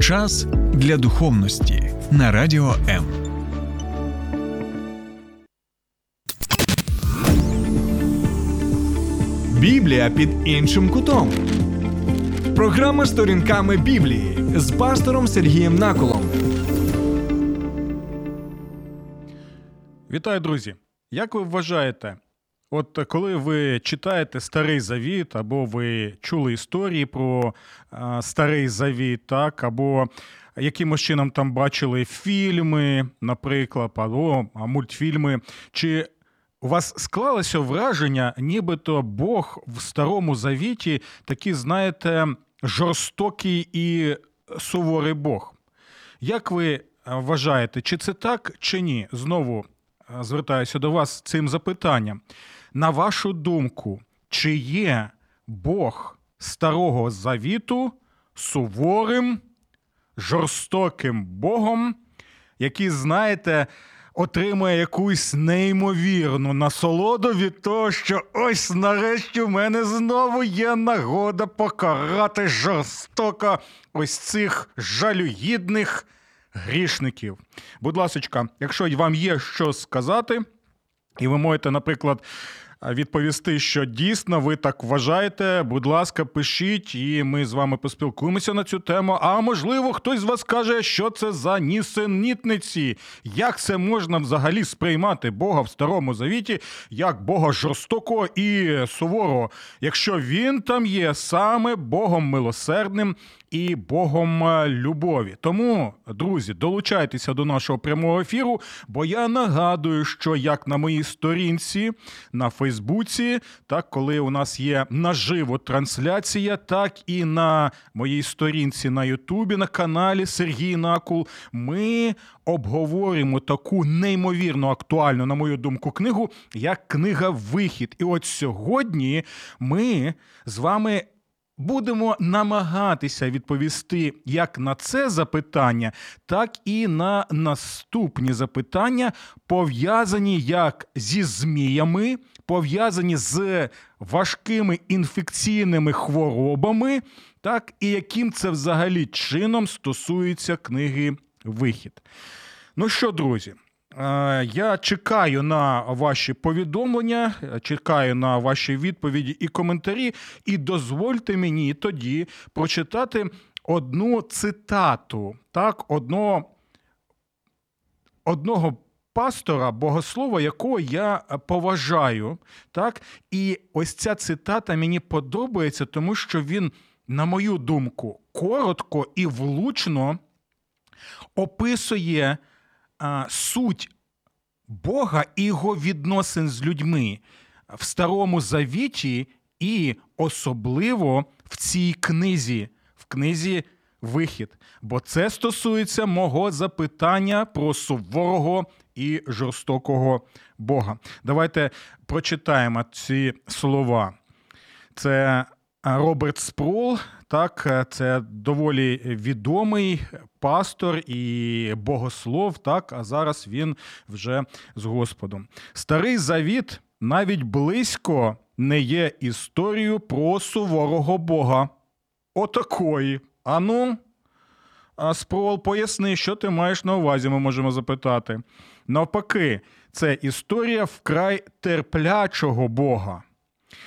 Час для духовності на радіо М. Біблія під іншим кутом. Програма сторінками Біблії з пастором Сергієм Наколом. Вітаю, друзі! Як ви вважаєте, от коли ви читаєте Старий Завіт, або ви чули історії про Старий Завіт, так, або якимось чином там бачили фільми, наприклад, або мультфільми, чи у вас склалося враження, нібито Бог в Старому Завіті такий, знаєте, жорстокий і суворий Бог? Як ви вважаєте, чи це так, чи ні? Знову звертаюся до вас цим запитанням. На вашу думку, чи є Бог Старого Завіту суворим, жорстоким Богом, який, знаєте, отримує якусь неймовірну насолоду від того, що ось нарешті в мене знову є нагода покарати жорстоко ось цих жалюгідних грішників. Будь ласка, якщо вам є що сказати, і ви можете, наприклад, відповісти, що дійсно ви так вважаєте. Будь ласка, пишіть, і ми з вами поспілкуємося на цю тему. А можливо, хтось з вас каже, що це за нісенітниці. Як це можна взагалі сприймати Бога в старому завіті як Бога жорстокого і суворого, якщо він там є саме Богом милосердним і Богом любові. Тому, друзі, долучайтеся до нашого прямого ефіру, бо я нагадую, що як на моїй сторінці на Фейсбуці, так коли у нас є наживо трансляція, так і на моїй сторінці на Ютубі, на каналі Сергій Накул, ми обговорюємо таку неймовірно актуальну, на мою думку, книгу, як книга Вихід. І от сьогодні ми з вами будемо намагатися відповісти як на це запитання, так і на наступні запитання, пов'язані як зі зміями, пов'язані з важкими інфекційними хворобами, так і яким це взагалі чином стосується книги Вихід. Ну що, друзі? Я чекаю на ваші повідомлення, чекаю на ваші відповіді і коментарі. І дозвольте мені тоді прочитати одну цитату, так, одного, одного пастора, богослова, якого я поважаю. так, І ось ця цитата мені подобається, тому що він, на мою думку, коротко і влучно описує суть Бога і його відносин з людьми в Старому Завіті, і особливо в цій книзі, в книзі Вихід. Бо це стосується мого запитання про суворого і жорстокого Бога. Давайте прочитаємо ці слова. Це Роберт Спроул, так, це доволі відомий пастор і богослов, так, а зараз він вже з Господом. Старий завіт навіть близько не є історією про суворого Бога. Отакої. Ану, Спроул, поясни, що ти маєш на увазі, ми можемо запитати. Навпаки, це історія вкрай терплячого Бога.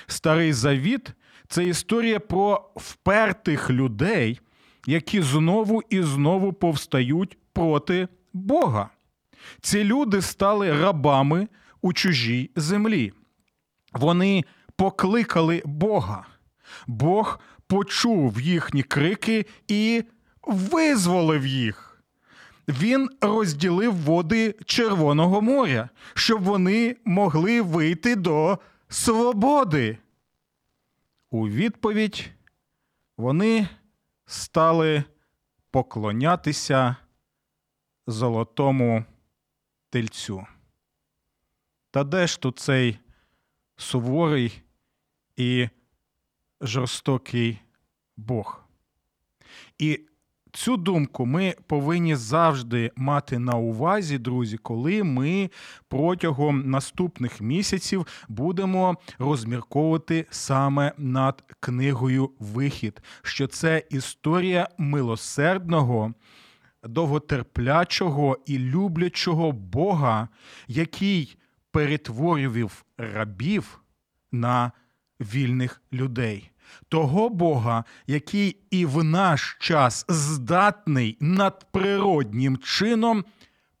Старий завіт це історія про впертих людей, які знову і знову повстають проти Бога. Ці люди стали рабами у чужій землі. Вони покликали Бога. Бог почув їхні крики і визволив їх. Він розділив води Червоного моря, щоб вони могли вийти до свободи. У відповідь вони стали поклонятися золотому тельцю. Та де ж тут цей суворий і жорстокий Бог? І цю думку ми повинні завжди мати на увазі, друзі, коли ми протягом наступних місяців будемо розмірковувати саме над книгою Вихід, що це історія милосердного. Довготерплячого і люблячого Бога, який перетворював рабів на вільних людей того Бога, який і в наш час здатний надприроднім чином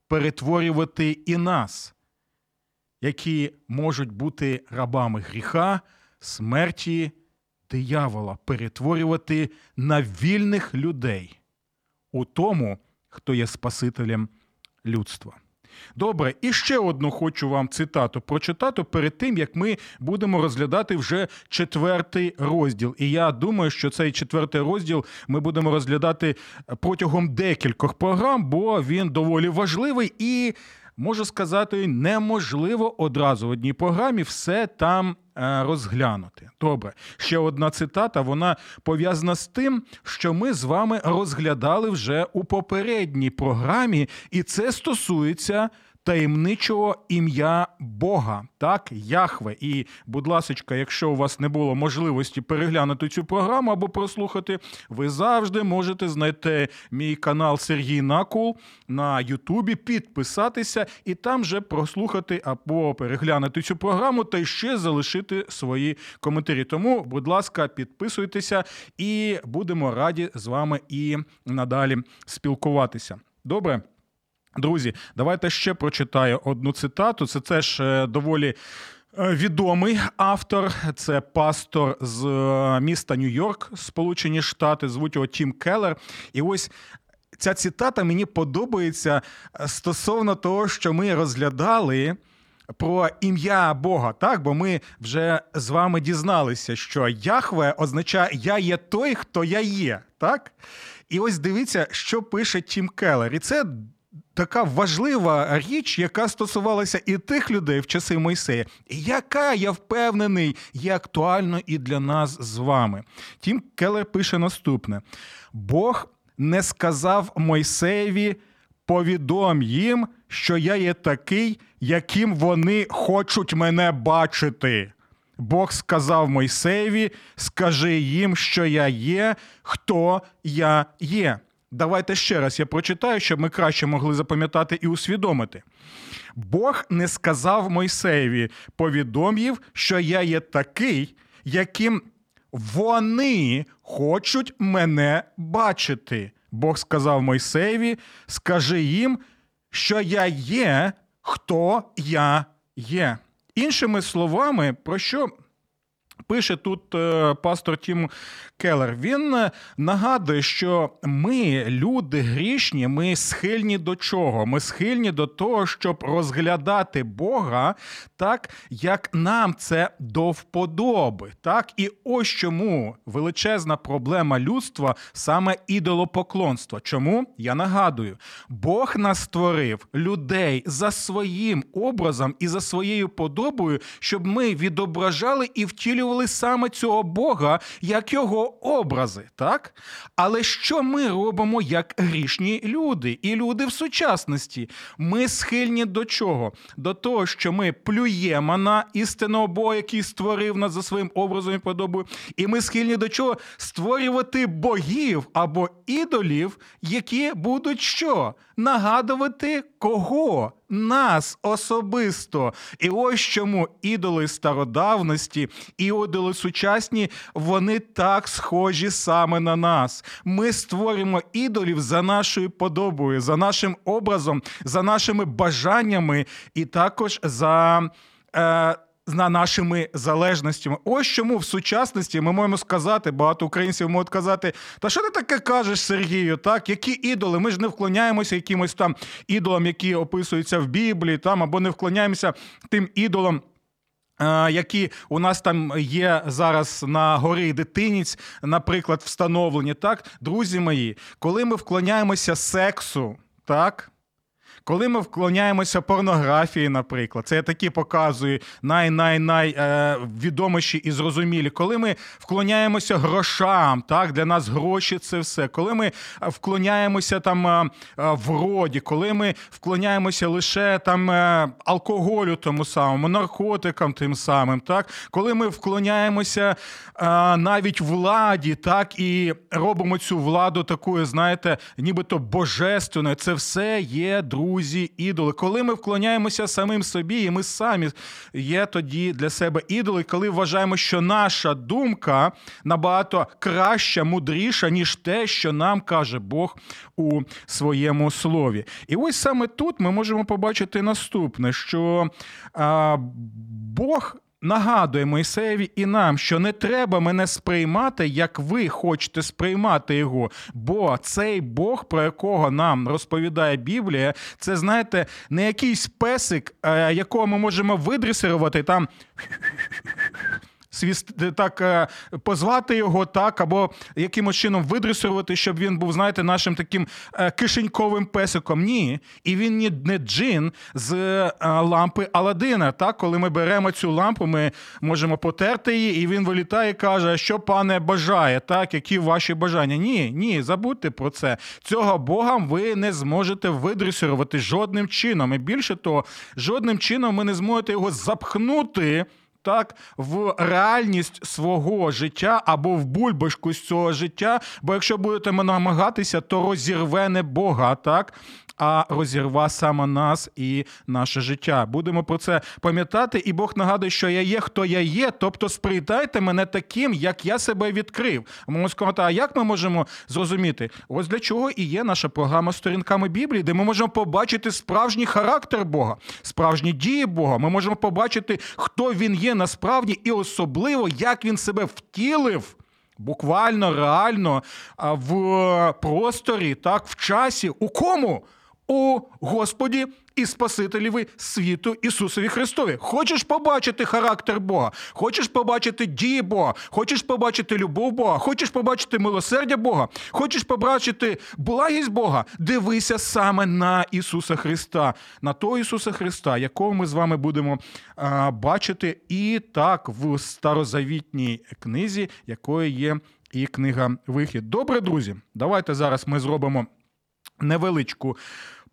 перетворювати і нас, які можуть бути рабами гріха, смерті, диявола, перетворювати на вільних людей у тому, хто є Спасителем людства. Добре, і ще одну хочу вам цитату прочитати перед тим, як ми будемо розглядати вже четвертий розділ. І я думаю, що цей четвертий розділ ми будемо розглядати протягом декількох програм, бо він доволі важливий і можу сказати, неможливо одразу в одній програмі все там розглянути. Добре, ще одна цитата. Вона пов'язана з тим, що ми з вами розглядали вже у попередній програмі, і це стосується таємничого ім'я Бога, так, Яхве. І, будь ласка, якщо у вас не було можливості переглянути цю програму або прослухати, ви завжди можете знайти мій канал Сергій Накул на Ютубі, підписатися і там же прослухати або переглянути цю програму та ще залишити свої коментарі. Тому, будь ласка, підписуйтеся і будемо раді з вами і надалі спілкуватися. Добре. Друзі, давайте ще прочитаю одну цитату. Це теж е, доволі. Е, відомий автор, це пастор з е, міста Нью-Йорк, Сполучені Штати, звуть його Тім Келлер. І ось ця цитата мені подобається стосовно того, що ми розглядали про ім'я Бога. Так, бо ми вже з вами дізналися, що Яхве означає Я є той, хто я є. Так? І ось дивіться, що пише Тім Келлер. І це така важлива річ, яка стосувалася і тих людей в часи Мойсея, яка я впевнений, є актуально і для нас з вами. Тім Келер пише наступне: Бог не сказав Мойсеєві, повідом їм, що я є такий, яким вони хочуть мене бачити. Бог сказав Мойсеєві, скажи їм, що я є, хто я є. Давайте ще раз я прочитаю, щоб ми краще могли запам'ятати і усвідомити. Бог не сказав Мойсеєві, повідомив, що я є такий, яким вони хочуть мене бачити. Бог сказав Мойсеєві, скажи їм, що я є, хто я є. Іншими словами, про що Пише тут е, пастор Тім Келлер. Він е, нагадує, що ми, люди грішні, ми схильні до чого? Ми схильні до того, щоб розглядати Бога так, як нам це до вподоби. Так? І ось чому величезна проблема людства саме ідолопоклонство. Чому? Я нагадую, Бог нас створив людей за своїм образом і за своєю подобою, щоб ми відображали і втілювали втілювали саме цього Бога як його образи, так? Але що ми робимо як грішні люди і люди в сучасності? Ми схильні до чого? До того, що ми плюємо на істинного Бога, який створив нас за своїм образом і подобою, і ми схильні до чого? Створювати богів або ідолів, які будуть що? Нагадувати кого? нас особисто. І ось чому ідоли стародавності, ідоли сучасні, вони так схожі саме на нас. Ми створимо ідолів за нашою подобою, за нашим образом, за нашими бажаннями, і також за. Е, на нашими залежностями. Ось чому в сучасності ми можемо сказати, багато українців можуть казати, та що ти таке кажеш, Сергію? Так, які ідоли? Ми ж не вклоняємося якимось там ідолам, які описуються в Біблії, там або не вклоняємося тим ідолам. Які у нас там є зараз на горі дитиніць, наприклад, встановлені, так, друзі мої, коли ми вклоняємося сексу, так, коли ми вклоняємося порнографії, наприклад, це я такі показую най-най-най е, відоміші і зрозумілі, коли ми вклоняємося грошам, так для нас гроші це все. Коли ми вклоняємося там е, вроді, коли ми вклоняємося лише там алкоголю, тому самому, наркотикам, тим самим, так, коли ми вклоняємося навіть владі, так і робимо цю владу такою, знаєте, нібито божественною. Це все є друзі, ідоли. Коли ми вклоняємося самим собі, і ми самі є тоді для себе ідоли, коли вважаємо, що наша думка набагато краща, мудріша, ніж те, що нам каже Бог у своєму слові. І ось саме тут ми можемо побачити наступне: що Бог нагадує Мойсеєві і нам, що не треба мене сприймати, як ви хочете сприймати його. Бо цей Бог, про якого нам розповідає Біблія, це знаєте, не якийсь песик, е, якого ми можемо видресирувати там свіст так е, позвати його, так, або якимось чином видресувати, щоб він був, знаєте, нашим таким е, кишеньковим песиком. Ні. І він не джин з е, лампи Аладдина. Так, коли ми беремо цю лампу, ми можемо потерти її, і він вилітає і каже, що пане бажає, так, які ваші бажання. Ні, ні, забудьте про це. Цього Бога ви не зможете видресувати жодним чином. І більше того, жодним чином ви не зможете його запхнути так в реальність свого життя або в бульбашку з цього життя. Бо якщо будете намагатися, то розірве не Бога, так а розірва саме нас і наше життя. Будемо про це пам'ятати, і Бог нагадує, що я є, хто я є. Тобто сприймайте мене таким, як я себе відкрив. Ми сказати, а як ми можемо зрозуміти? Ось для чого і є наша програма сторінками Біблії, де ми можемо побачити справжній характер Бога, справжні дії Бога. Ми можемо побачити, хто він є насправді, і особливо як він себе втілив. Буквально реально в просторі, так в часі. У кому? У Господі і Спасителеві світу Ісусові Христові. Хочеш побачити характер Бога, хочеш побачити дії Бога, хочеш побачити любов Бога, хочеш побачити милосердя Бога, хочеш побачити благість Бога. Дивися саме на Ісуса Христа, на того Ісуса Христа, якого ми з вами будемо а, бачити і так в старозавітній книзі, якою є і книга Вихід. Добре, друзі, давайте зараз ми зробимо невеличку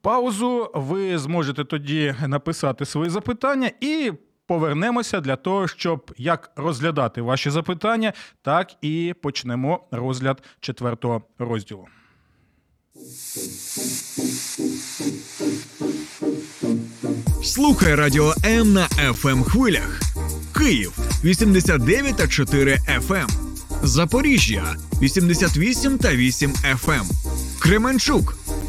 паузу. Ви зможете тоді написати свої запитання і. Повернемося для того, щоб як розглядати ваші запитання, так і почнемо розгляд четвертого розділу. Слухай радіо М на fm ем хвилях. Київ 89,4 FM. Ем. Запоріжжя 88 та 8 FM. Ем. Кременчук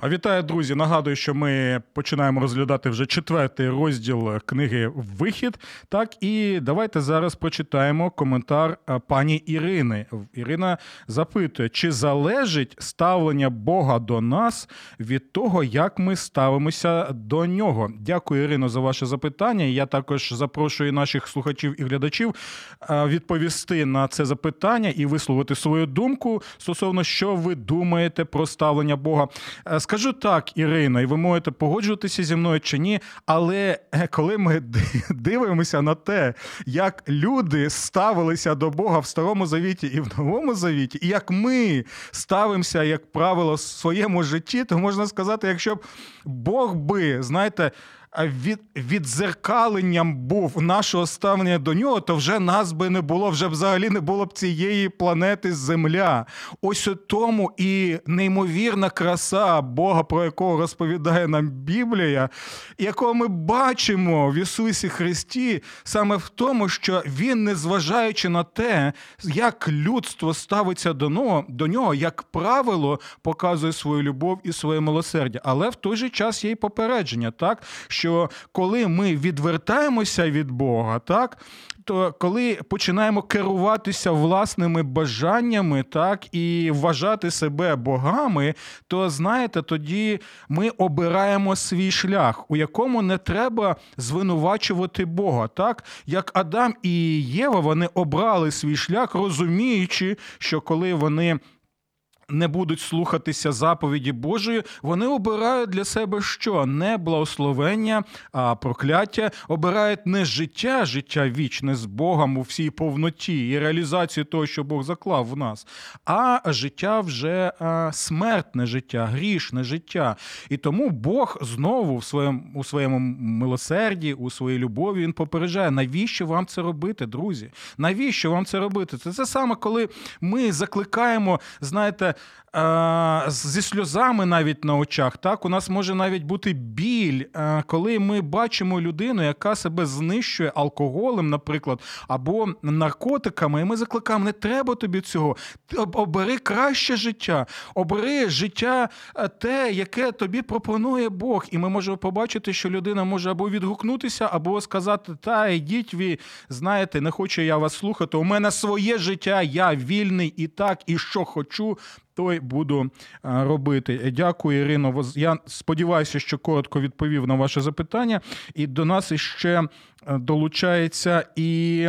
А вітаю, друзі! Нагадую, що ми починаємо розглядати вже четвертий розділ книги Вихід. Так, і давайте зараз прочитаємо коментар е, пані Ірини. Ірина запитує, чи залежить ставлення Бога до нас від того, як ми ставимося до нього? Дякую, Ірино, за ваше запитання. Я також запрошую наших слухачів і глядачів е, відповісти на це запитання і висловити свою думку стосовно що ви думаєте про ставлення Бога. Скажу так, Ірино, і ви можете погоджуватися зі мною чи ні, але е, коли ми дивимося на те, як люди ставилися до Бога в Старому Завіті і в Новому Завіті, і як ми ставимося, як правило, в своєму житті, то можна сказати, якщо б Бог би, знаєте, від, відзеркаленням був нашого ставлення до нього, то вже нас би не було, вже взагалі не було б цієї планети Земля. Ось у тому і неймовірна краса Бога, про якого розповідає нам Біблія, якого ми бачимо в Ісусі Христі, саме в тому, що Він, незважаючи на те, як людство ставиться до нього, до нього, як правило, показує свою любов і своє милосердя. Але в той же час є й попередження, так що коли ми відвертаємося від Бога, так то коли починаємо керуватися власними бажаннями, так і вважати себе богами, то знаєте, тоді ми обираємо свій шлях, у якому не треба звинувачувати Бога, так? Як Адам і Єва вони обрали свій шлях, розуміючи, що коли вони не будуть слухатися заповіді Божої, вони обирають для себе що? Не благословення, а прокляття, обирають не життя, життя вічне з Богом у всій повноті і реалізацію того, що Бог заклав в нас, а життя вже смертне життя, грішне життя. І тому Бог знову в своєму у своєму милосерді, у своїй любові він попереджає, навіщо вам це робити, друзі? Навіщо вам це робити? Це те саме, коли ми закликаємо, знаєте зі сльозами навіть на очах. Так, у нас може навіть бути біль, коли ми бачимо людину, яка себе знищує алкоголем, наприклад, або наркотиками, і ми закликаємо, не треба тобі цього. Обери краще життя, обери життя те, яке тобі пропонує Бог. І ми можемо побачити, що людина може або відгукнутися, або сказати: Та йдіть ви, знаєте, не хочу я вас слухати. У мене своє життя, я вільний і так, і що хочу, то й буду робити. Дякую, Ірино. Я сподіваюся, що коротко відповів на ваше запитання. І до нас іще долучається і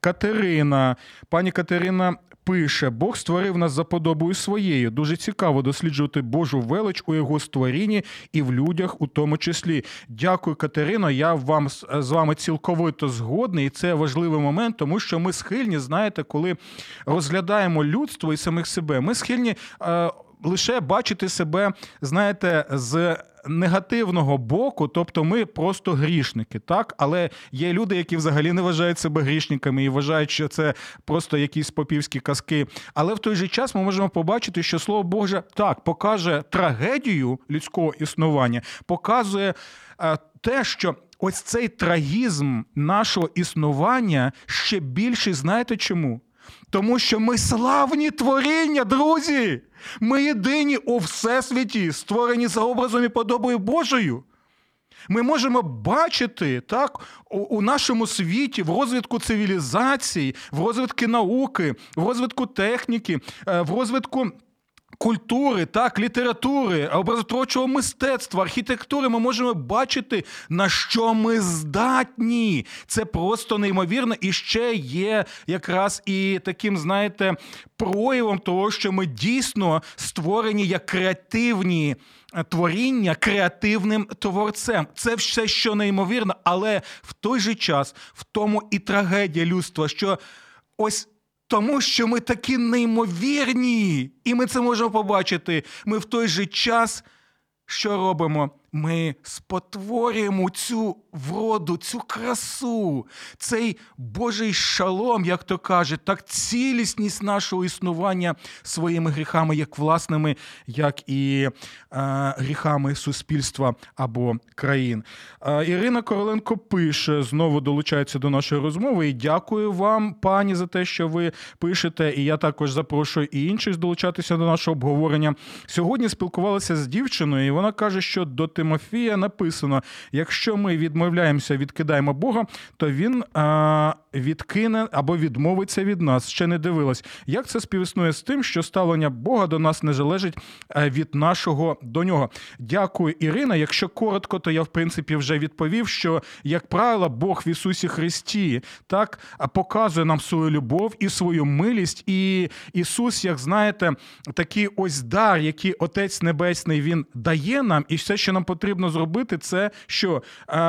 Катерина. Пані Катерина пише: Бог створив нас за подобою своєю. Дуже цікаво досліджувати Божу велич у його створінні і в людях, у тому числі. Дякую, Катерино. Я вам з вами цілковито згодний, і це важливий момент, тому що ми схильні, знаєте, коли розглядаємо людство і самих себе, ми схильні е, лише бачити себе, знаєте, з негативного боку, тобто ми просто грішники, так? Але є люди, які взагалі не вважають себе грішниками і вважають, що це просто якісь попівські казки. Але в той же час ми можемо побачити, що слово Боже так покаже трагедію людського існування, показує е, те, що. Ось цей трагізм нашого існування ще більший, знаєте чому? Тому що ми славні творіння, друзі. Ми єдині у всесвіті, створені за образом і подобою Божою. Ми можемо бачити так у нашому світі в розвитку цивілізації, в розвитку науки, в розвитку техніки, е, в розвитку культури, так, літератури, образотворчого мистецтва, архітектури ми можемо бачити, на що ми здатні. Це просто неймовірно. І ще є якраз і таким, знаєте, проявом того, що ми дійсно створені як креативні. Е, творіння креативним творцем. Це все що неймовірно, але в той же час в тому і трагедія людства, що ось тому що ми такі неймовірні, і ми це можемо побачити. Ми в той же час, що робимо? Ми спотворюємо цю вроду, цю красу, цей Божий шалом, як то кажуть, так цілісність нашого існування своїми гріхами, як власними, як і е, гріхами суспільства або країн. Е, Ірина Короленко пише, знову долучається до нашої розмови. І дякую вам, пані, за те, що ви пишете. І я також запрошую і інших долучатися до нашого обговорення. Сьогодні спілкувалася з дівчиною, і вона каже, що до Тимофія написано: якщо ми відмовляємося, відкидаємо Бога, то він а, відкине або відмовиться від нас. Ще не дивилась, як це співіснує з тим, що ставлення Бога до нас не залежить від нашого до нього. Дякую, Ірина. Якщо коротко, то я в принципі вже відповів, що як правило, Бог в Ісусі Христі так показує нам свою любов і свою милість. І Ісус, як знаєте, такий ось дар, який Отець Небесний Він дає нам, і все, що нам потрібно зробити, це що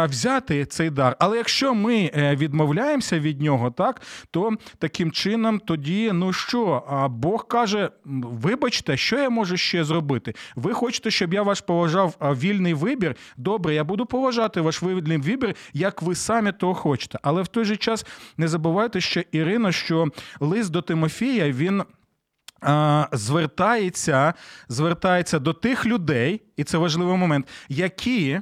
взяти цей дар. Але якщо ми е, відмовляємося від нього, так то таким чином тоді, ну що, Бог каже: вибачте, що я можу ще зробити? Ви хочете, щоб я ваш поважав вільний вибір? Добре, я буду поважати ваш вільний вибір, як ви самі того хочете. Але в той же час не забувайте, що Ірина, що лист до Тимофія він. Звертається звертається до тих людей, і це важливий момент, які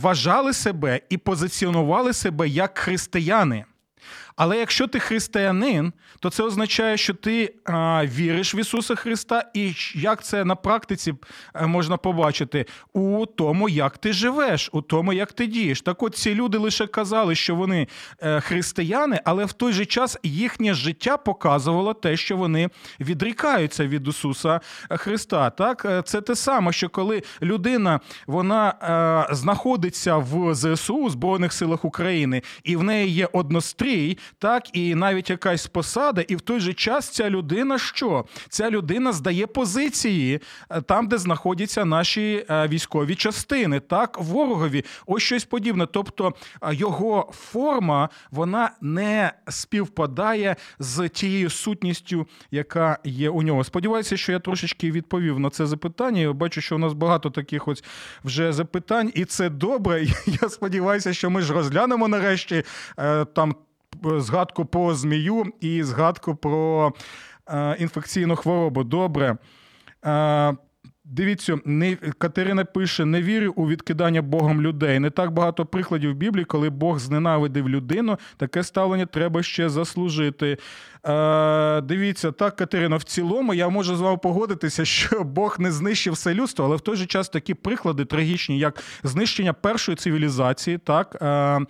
вважали себе і позиціонували себе як християни. Але якщо ти християнин, то це означає, що ти а, віриш в Ісуса Христа, і як це на практиці е, можна побачити у тому, як ти живеш, у тому, як ти дієш. Так от ці люди лише казали, що вони е, християни, але в той же час їхнє життя показувало те, що вони відрікаються від Ісуса Христа. Так, е, це те саме, що коли людина вона е, знаходиться в ЗСУ Збройних силах України, і в неї є однострій так і навіть якась посада, і в той же час ця людина що? Ця людина здає позиції е, там, де знаходяться наші е, військові частини, так, ворогові, ось щось подібне. Тобто е, його форма вона не співпадає з тією сутністю, яка є у нього. Сподіваюся, що я трошечки відповів на це запитання. Я бачу, що у нас багато таких ось вже запитань, і це добре. Я сподіваюся, що ми ж розглянемо нарешті там згадку про змію і згадку про е, інфекційну хворобу. Добре. Е, Дивіться, не Катерина пише: не вірю у відкидання Богом людей. Не так багато прикладів в Біблії, коли Бог зненавидив людину. Таке ставлення треба ще заслужити. Е, Дивіться, так, Катерина, в цілому я можу з вами погодитися, що Бог не знищив все людство, але в той же час такі приклади трагічні, як знищення першої цивілізації, так е,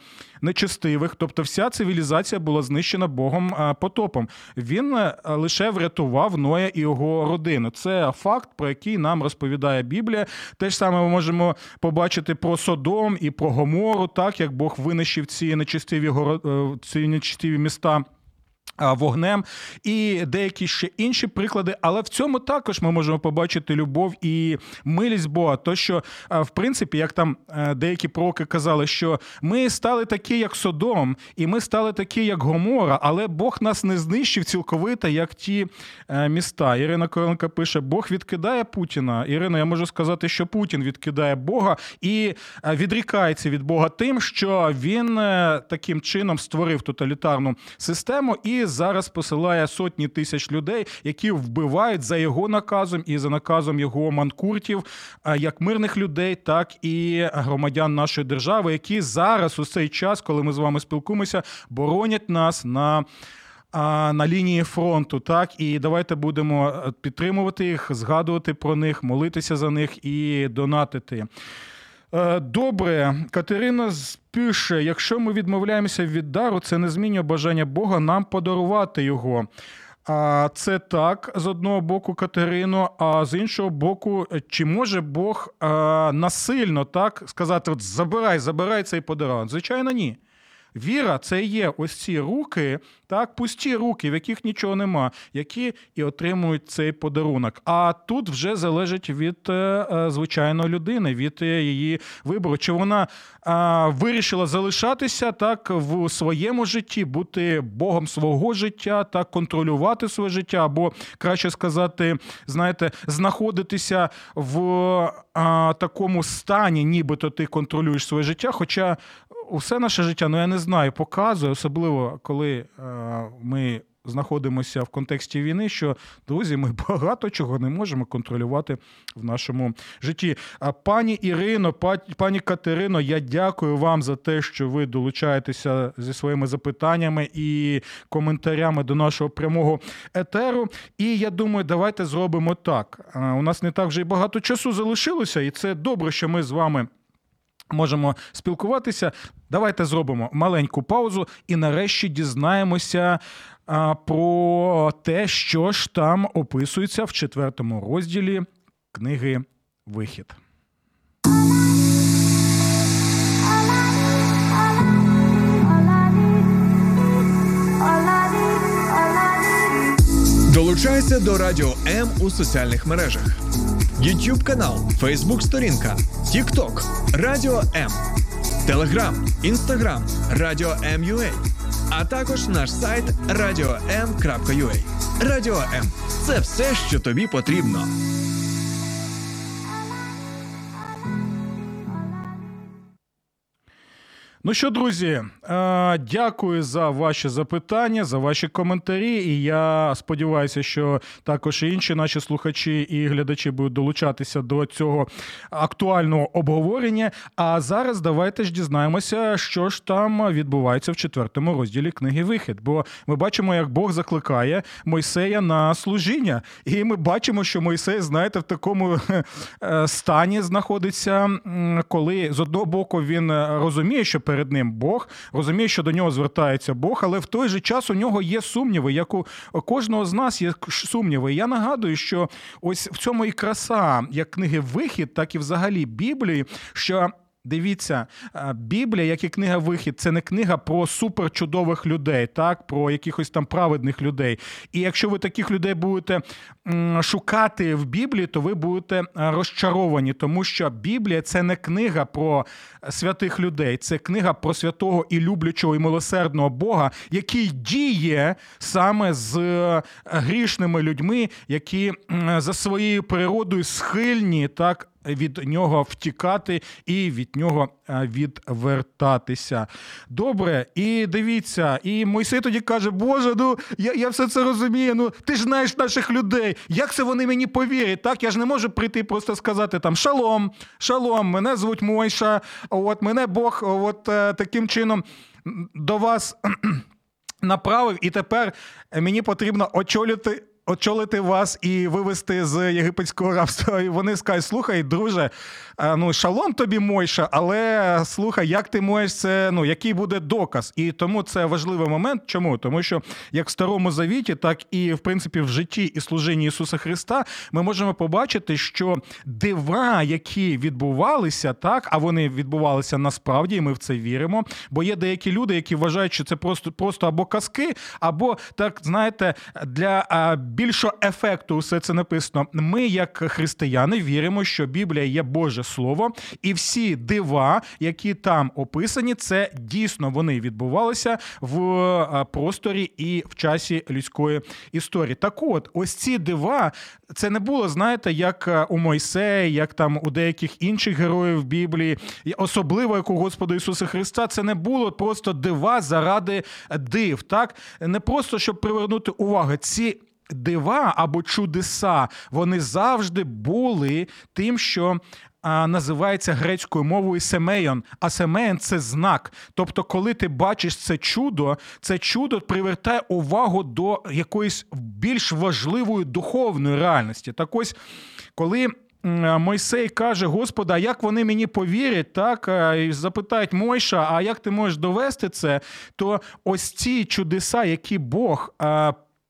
нечестивих. Тобто, вся цивілізація була знищена Богом е, потопом. Він е, лише врятував Ноя і його родину. Це факт, про який нам розповідає Біблія. Те ж саме ми можемо побачити про Содом і про Гомору, так як Бог винищив ці нечистиві е, ці нечистиві міста вогнем і деякі ще інші приклади. Але в цьому також ми можемо побачити любов і милість Бога. То що, в принципі, як там е, деякі пророки казали, що ми стали такі, як Содом, і ми стали такі, як Гомора, але Бог нас не знищив цілковито, як ті е, міста. Ірина Коронка пише: Бог відкидає Путіна. Ірина, я можу сказати, що Путін відкидає Бога і е, відрікається від Бога тим, що він таким чином створив тоталітарну систему і зараз посилає сотні тисяч людей, які вбивають за його наказом і за наказом його манкуртів, як мирних людей, так і громадян нашої держави, які зараз у цей час, коли ми з вами спілкуємося, боронять нас на. На лінії фронту, так і давайте будемо е, підтримувати їх, згадувати про них, молитися за них і донатити. Е, добре, Катерина пише: якщо ми відмовляємося від дару, це не змінює бажання Бога нам подарувати його. А це так з одного боку Катерино, а з іншого боку, чи може Бог насильно так сказати: от забирай, забирай цей подарунок? Звичайно, ні. Віра це є ось ці руки, так, пусті руки, в яких нічого нема, які і отримують цей подарунок. А тут вже залежить від е, е, звичайної людини, від е, її вибору. Чи вона вирішила залишатися так в своєму житті, бути Богом свого життя, так контролювати своє життя, або краще сказати, знаєте, знаходитися в а, такому стані, нібито ти контролюєш своє життя. Хоча усе наше життя, ну я не знаю, показує, особливо коли е, ми знаходимося в контексті війни, що друзі, ми багато чого не можемо контролювати в нашому житті. А пані Ірино, пані Катерино, я дякую вам за те, що ви долучаєтеся зі своїми запитаннями і коментарями до нашого прямого етеру. І я думаю, давайте зробимо так. У нас не так вже й багато часу залишилося, і це добре, що ми з вами. Можемо спілкуватися. Давайте зробимо маленьку паузу і нарешті дізнаємося а, про те, що ж там описується в четвертому розділі книги Вихід. Долучайся до Радіо М у соціальних мережах. YouTube канал, Facebook сторінка, TikTok, Радіо М, Телеграм, Інстаграм, Радіо М.Ю.А. а також наш сайт radio.m.ua. Радіо М це все, що тобі потрібно. Ну що, друзі, е, дякую за ваші запитання, за ваші коментарі. І я сподіваюся, що також і інші наші слухачі і глядачі будуть долучатися до цього актуального обговорення. А зараз давайте ж дізнаємося, що ж там відбувається в четвертому розділі книги Вихід. Бо ми бачимо, як Бог закликає Мойсея на служіння, і ми бачимо, що Мойсей, знаєте, в такому е, стані знаходиться, коли з одного боку він розуміє, що перед перед ним Бог, розуміє, що до нього звертається Бог, але в той же час у нього є сумніви, як у кожного з нас є сумніви. Я нагадую, що ось в цьому і краса, як книги Вихід, так і взагалі Біблії, що. Дивіться, Біблія, як і книга Вихід, це не книга про суперчудових людей, так, про якихось там праведних людей. І якщо ви таких людей будете шукати в Біблії, то ви будете розчаровані, тому що Біблія це не книга про святих людей, це книга про святого і люблячого і милосердного Бога, який діє саме з грішними людьми, які за своєю природою схильні так від нього втікати і від нього е, відвертатися. Добре, і дивіться, і Мойсей тоді каже: Боже, ну я я все це розумію. Ну ти ж знаєш наших людей. Як це вони мені повірять? Так, я ж не можу прийти просто сказати там шалом, шалом, мене звуть Мойша, от мене Бог, от е, таким чином до вас направив, і тепер мені потрібно очолити очолити вас і вивести з єгипетського рабства. І вони скажуть, слухай, друже, ну шалом тобі Мойша, але слухай, як ти можеш це, ну який буде доказ? І тому це важливий момент. Чому? Тому що як в старому завіті, так і в принципі в житті і служенні Ісуса Христа ми можемо побачити, що дива, які відбувалися, так, а вони відбувалися насправді, і ми в це віримо. Бо є деякі люди, які вважають, що це просто просто або казки, або так знаєте, для більшого ефекту все це написано. Ми, як християни, віримо, що Біблія є Боже Слово, і всі дива, які там описані, це дійсно вони відбувалися в просторі і в часі людської історії. Так, от, ось ці дива, це не було, знаєте, як у Мойсея, як там у деяких інших героїв Біблії, особливо як у Господа Ісуса Христа, це не було просто дива заради див. Так не просто щоб привернути увагу. Ці дива або чудеса, вони завжди були тим, що. Називається грецькою мовою семейон, а семейон це знак. Тобто, коли ти бачиш це чудо, це чудо привертає увагу до якоїсь більш важливої духовної реальності. Так ось, коли Мойсей каже: Господа, як вони мені повірять, так і запитають Мойша, а як ти можеш довести це? То ось ці чудеса, які Бог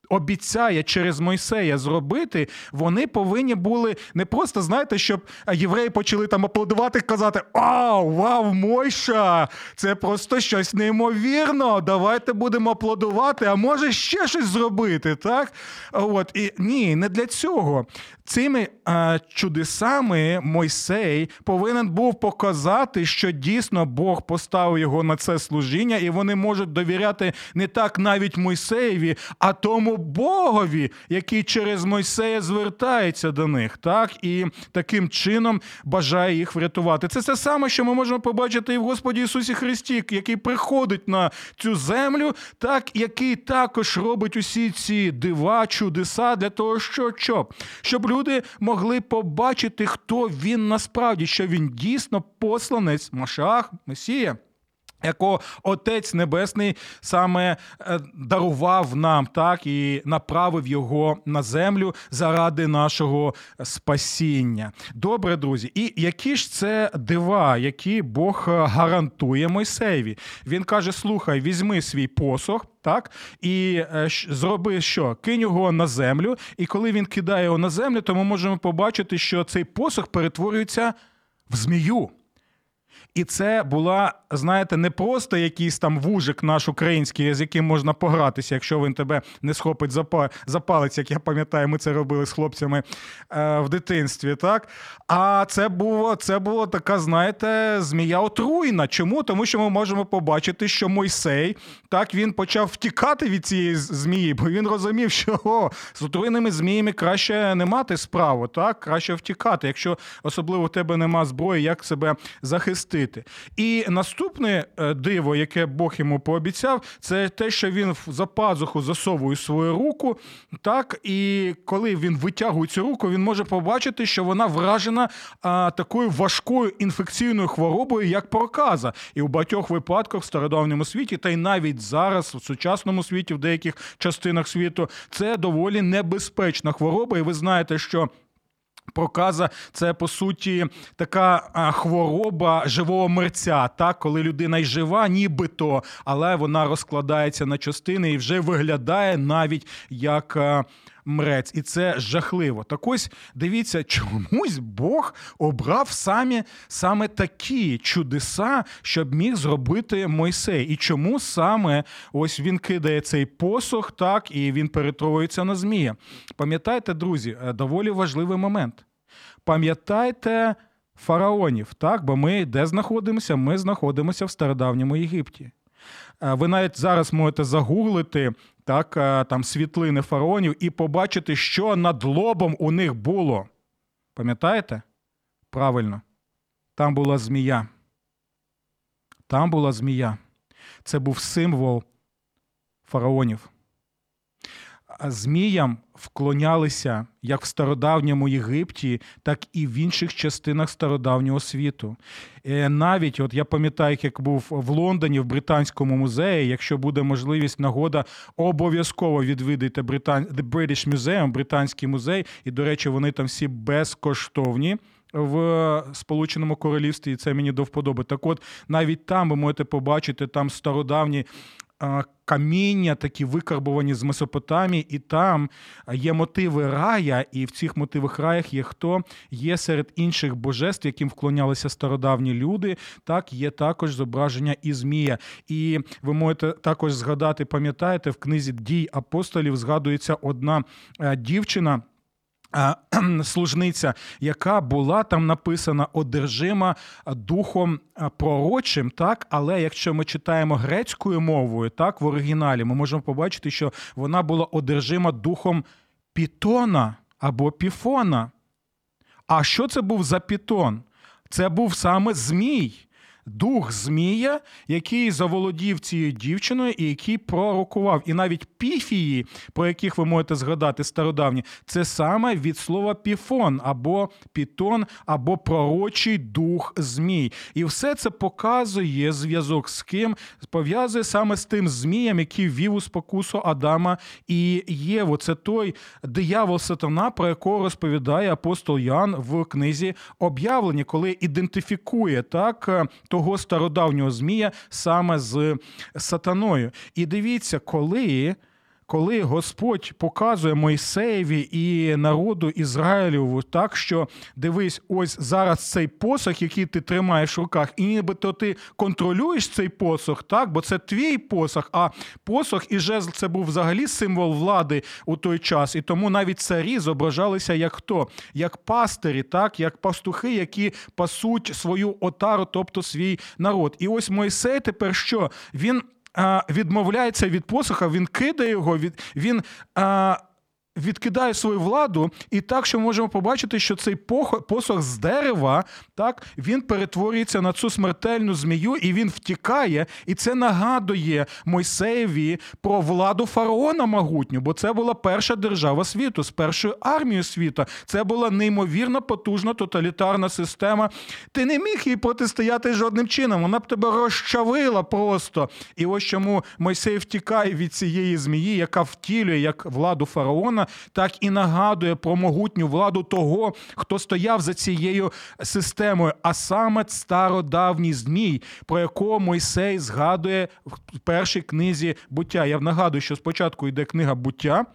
обіцяє через Мойсея зробити, вони повинні були не просто знаєте, щоб євреї почали там аплодувати, казати: Вау, вау, Мойша! Це просто щось неймовірно. Давайте будемо аплодувати, а може ще щось зробити. так? От і ні, не для цього. Цими а, чудесами Мойсей повинен був показати, що дійсно Бог поставив його на це служіння, і вони можуть довіряти не так навіть Мойсеєві, а тому Богові, який через Мойсея звертається до них, так? І таким чином бажає їх врятувати. Це те саме, що ми можемо побачити і в Господі Ісусі Христі, який приходить на цю землю, так? Який також робить усі ці дива, чудеса для того, що щоб, щоб люди могли побачити, хто він насправді, що він дійсно посланець Машах, Месія якого Отець Небесний саме е, дарував нам, так і направив його на землю заради нашого спасіння. Добре, друзі, і які ж це дива, які Бог гарантує Мойсеєві? Він каже: Слухай, візьми свій посох. Так, і е, зроби що? Кинь його на землю, і коли він кидає його на землю, то ми можемо побачити, що цей посох перетворюється в змію. І це була, знаєте, не просто якийсь там вужик наш український, з яким можна погратися, якщо він тебе не схопить за палець, як я пам'ятаю, ми це робили з хлопцями е, в дитинстві. так? А це було це було така, знаєте, змія отруйна. Чому? Тому що ми можемо побачити, що Мойсей так він почав втікати від цієї змії, бо він розумів, що о, з отруйними зміями краще не мати справу, так? краще втікати. Якщо особливо в тебе нема зброї, як себе захистити робити. І наступне е, диво, яке Бог йому пообіцяв, це те, що він за пазуху засовує свою руку, так і коли він витягує цю руку, він може побачити, що вона вражена а, такою важкою інфекційною хворобою, як проказа. І у багатьох випадках в стародавньому світі, та й навіть зараз, в сучасному світі, в деяких частинах світу, це доволі небезпечна хвороба, і ви знаєте, що. Проказа це по суті така хвороба живого мерця, так коли людина й жива, нібито, але вона розкладається на частини і вже виглядає навіть як мрець, і це жахливо. Так ось дивіться, чомусь Бог обрав самі саме такі чудеса, щоб міг зробити Мойсей. І чому саме ось він кидає цей посох, так і він перетроюється на змія. Пам'ятайте, друзі, е, доволі важливий момент. Пам'ятайте. Фараонів, так, бо ми де знаходимося? Ми знаходимося в стародавньому Єгипті. Е, ви навіть зараз можете загуглити так, е, там світлини фараонів і побачити, що над лобом у них було. Пам'ятаєте? Правильно, там була змія. Там була змія. Це був символ фараонів зміям вклонялися як в стародавньому Єгипті, так і в інших частинах стародавнього світу. Е, навіть, от я пам'ятаю, як був в Лондоні в Британському музеї. Якщо буде можливість, нагода обов'язково відвідайте Британ... The British Museum, британський музей, і, до речі, вони там всі безкоштовні. В Сполученому Королівстві і це мені до вподоби. Так, от навіть там ви можете побачити там стародавні каміння, такі викарбовані з Месопотамії, і там є мотиви рая, і в цих мотивах раях є хто є серед інших божеств, яким вклонялися стародавні люди. Так, є також зображення і Змія. І ви можете також згадати, пам'ятаєте, в книзі дій апостолів згадується одна е, дівчина. Служниця, яка була там написана одержима духом пророчим, так але якщо ми читаємо грецькою мовою, так в оригіналі, ми можемо побачити, що вона була одержима духом пітона або піфона. А що це був за пітон? Це був саме Змій дух Змія, який заволодів цією дівчиною і який пророкував. І навіть піфії, про яких ви можете згадати стародавні, це саме від слова піфон або пітон, або пророчий дух Змій. І все це показує зв'язок з ким, пов'язує саме з тим Змієм, який вів у спокусу Адама і Єву. Це той диявол сатана, про якого розповідає апостол Ян в книзі об'явлення, коли ідентифікує так того стародавнього Змія саме з сатаною. І дивіться, коли коли Господь показує Мойсеєві і народу Ізраїлю так, що дивись, ось зараз цей посох, який ти тримаєш в руках, і нібито ти контролюєш цей посох, так, бо це твій посох, а посох і жезл це був взагалі символ влади у той час. І тому навіть царі зображалися як хто? Як пастирі, так, як пастухи, які пасуть свою отару, тобто свій народ. І ось Мойсей тепер що? Він відмовляється від посуха, він кидає його, він відкидає свою владу, і так, що ми можемо побачити, що цей посох з дерева, так, він перетворюється на цю смертельну змію, і він втікає. І це нагадує Мойсеєві про владу фараона могутню, бо це була перша держава світу з першою армією світу. Це була неймовірно потужна тоталітарна система. Ти не міг їй протистояти жодним чином. Вона б тебе розчавила просто. І ось чому Мойсей втікає від цієї змії, яка втілює як владу фараона так і нагадує про могутню владу того, хто стояв за цією системою, а саме стародавній змій, про якого Мойсей згадує в першій книзі буття. Я нагадую, що спочатку йде книга буття.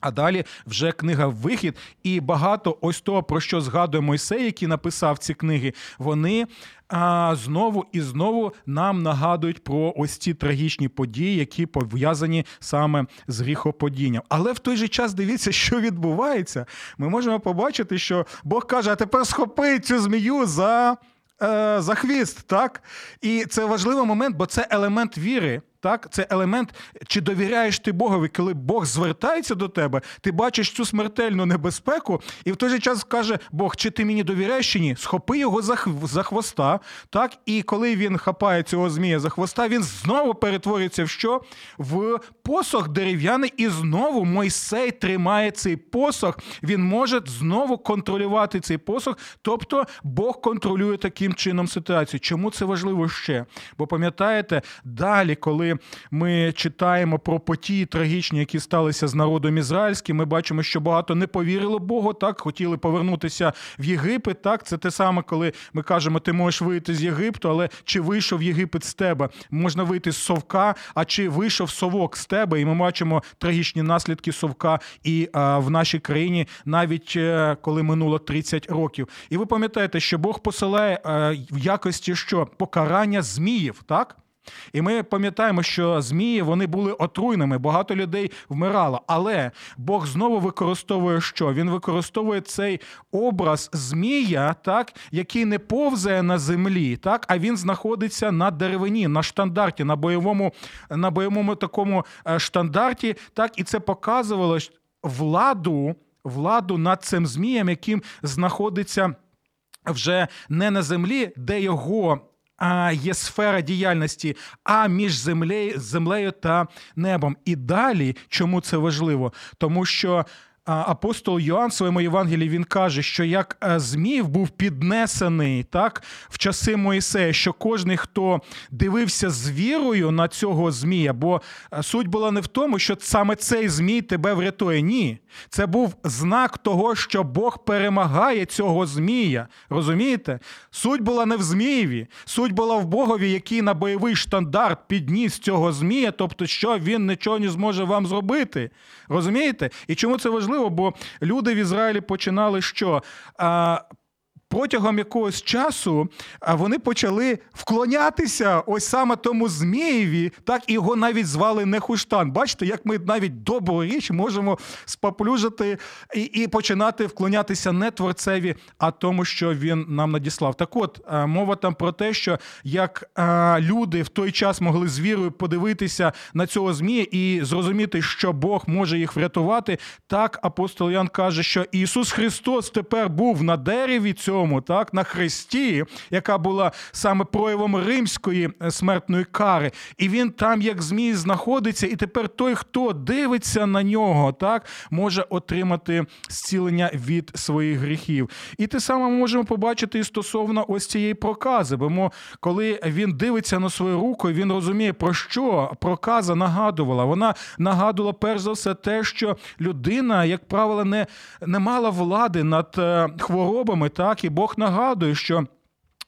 А далі вже книга Вихід, і багато ось того, про що згадує Мойсей, який написав ці книги, вони а, знову і знову нам нагадують про ось ці трагічні події, які пов'язані саме з гріхоподінням. Але в той же час дивіться, що відбувається. Ми можемо побачити, що Бог каже: а тепер схопи цю змію за. Е, за хвіст, так? І це важливий момент, бо це елемент віри. Так, це елемент, чи довіряєш ти Богові, коли Бог звертається до тебе, ти бачиш цю смертельну небезпеку, і в той же час каже Бог, чи ти мені довіряєш чи ні? Схопи його за за хвоста. Так, і коли він хапає цього змія за хвоста, він знову перетворюється в що? В посох дерев'яний, і знову Мойсей тримає цей посох. Він може знову контролювати цей посох. Тобто Бог контролює таким чином ситуацію. Чому це важливо ще? Бо пам'ятаєте, далі, коли ми читаємо про потії трагічні, які сталися з народом ізраїльським, ми бачимо, що багато не повірило Богу, так хотіли повернутися в Єгипет. Так, це те саме, коли ми кажемо, ти можеш вийти з Єгипту, але чи вийшов Єгипет з тебе? Можна вийти з совка, а чи вийшов совок з тебе? І ми бачимо трагічні наслідки совка і а, в нашій країні, навіть е, коли минуло 30 років. І ви пам'ятаєте, що Бог посилає а, е, в якості що покарання зміїв, так? І ми пам'ятаємо, що змії вони були отруйними, багато людей вмирало. Але Бог знову використовує що? Він використовує цей образ змія, так, який не повзає на землі, так, а він знаходиться на деревині, на штандарті, на бойовому на бойовому такому е, штандарті. Так, І це показувало владу, владу над цим змієм, яким знаходиться. Вже не на землі, де його є сфера діяльності, а між землею, землею та небом. І далі, чому це важливо? Тому що апостол Йоанн в своєму Євангелії він каже, що як е, був піднесений так в часи Моїсея, що кожен, хто дивився з вірою на цього Змія, бо е, суть була не в тому, що саме цей Змій тебе врятує. Ні. Це був знак того, що Бог перемагає цього Змія. Розумієте? Суть була не в Змієві, суть була в Богові, який на бойовий штандарт підніс цього Змія, тобто, що він нічого не зможе вам зробити. Розумієте? І чому це важливо? Важливо, бо люди в Ізраїлі починали що? Протягом якогось часу вони почали вклонятися ось саме тому Змієві, так і його навіть звали Нехуштан. Бачите, як ми навіть добру річ можемо споплюжити і і починати вклонятися не творцеві, а тому, що він нам надіслав. Так от мова там про те, що як люди в той час могли з вірою подивитися на цього Змія і зрозуміти, що Бог може їх врятувати, так апостол Ян каже, що Ісус Христос тепер був на дереві цього цьому, так, на хресті, яка була саме проявом римської е, смертної кари. І він там, як змій, знаходиться, і тепер той, хто дивиться на нього, так, може отримати зцілення від своїх гріхів. І те саме ми можемо побачити і стосовно ось цієї прокази. Бо коли він дивиться на свою руку, він розуміє, про що проказа нагадувала. Вона нагадувала перш за все те, що людина, як правило, не, не мала влади над е, хворобами, так і Бог нагадує, що.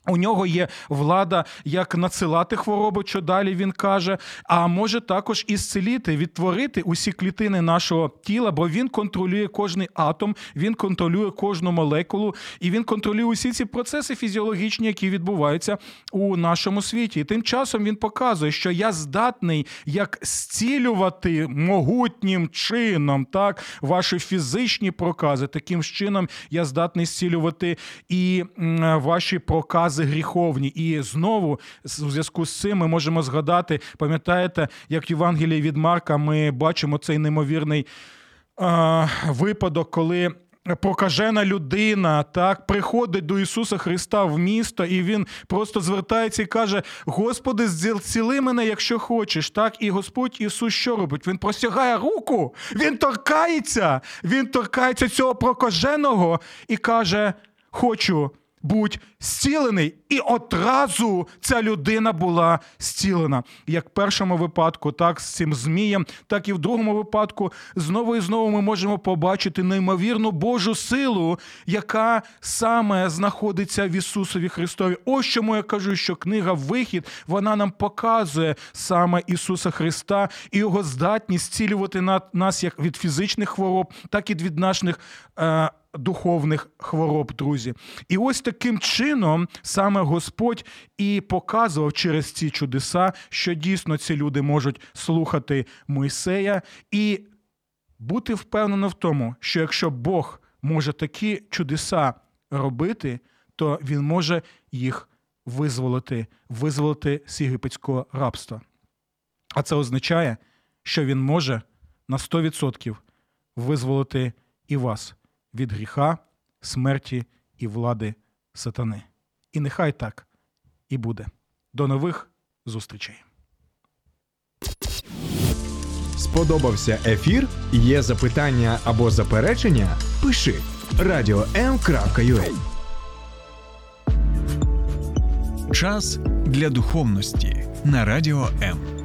У нього є влада як надсилати хвороби, що далі він каже, а може також і зцілити, відтворити усі клітини нашого тіла, бо він контролює кожний атом, він контролює кожну молекулу, і він контролює усі ці процеси фізіологічні, які відбуваються у нашому світі. І тим часом він показує, що я здатний як зцілювати могутнім чином, так, ваші фізичні прокази. Таким чином я здатний зцілювати і ваші прокази образи гріховні. І знову у зв'язку з цим ми можемо згадати, пам'ятаєте, як в Євангелії від Марка ми бачимо цей неймовірний е, випадок, коли. Прокажена людина так приходить до Ісуса Христа в місто, і Він просто звертається і каже: Господи, зціли мене, якщо хочеш. Так, і Господь Ісус що робить? Він простягає руку, Він торкається, Він торкається цього прокаженого і каже: Хочу, будь зцілений. І одразу ця людина була зцілена. Як в першому випадку, так з цим змієм, так і в другому випадку знову і знову ми можемо побачити неймовірну Божу силу, яка саме знаходиться в Ісусові Христові. Ось чому я кажу, що книга Вихід вона нам показує саме Ісуса Христа і його здатність зцілювати на- нас як від фізичних хвороб, так і від наших. Е- Духовних хвороб, друзі, і ось таким чином саме Господь і показував через ці чудеса, що дійсно ці люди можуть слухати Мойсея і бути впевнено в тому, що якщо Бог може такі чудеса робити, то він може їх визволити, визволити з єгипетського рабства. А це означає, що він може на 100% визволити і вас від гріха, смерті і влади сатани. І нехай так і буде. До нових зустрічей. Сподобався ефір? Є запитання або заперечення? Пиши radio.m.ua Час для духовності на радіо М.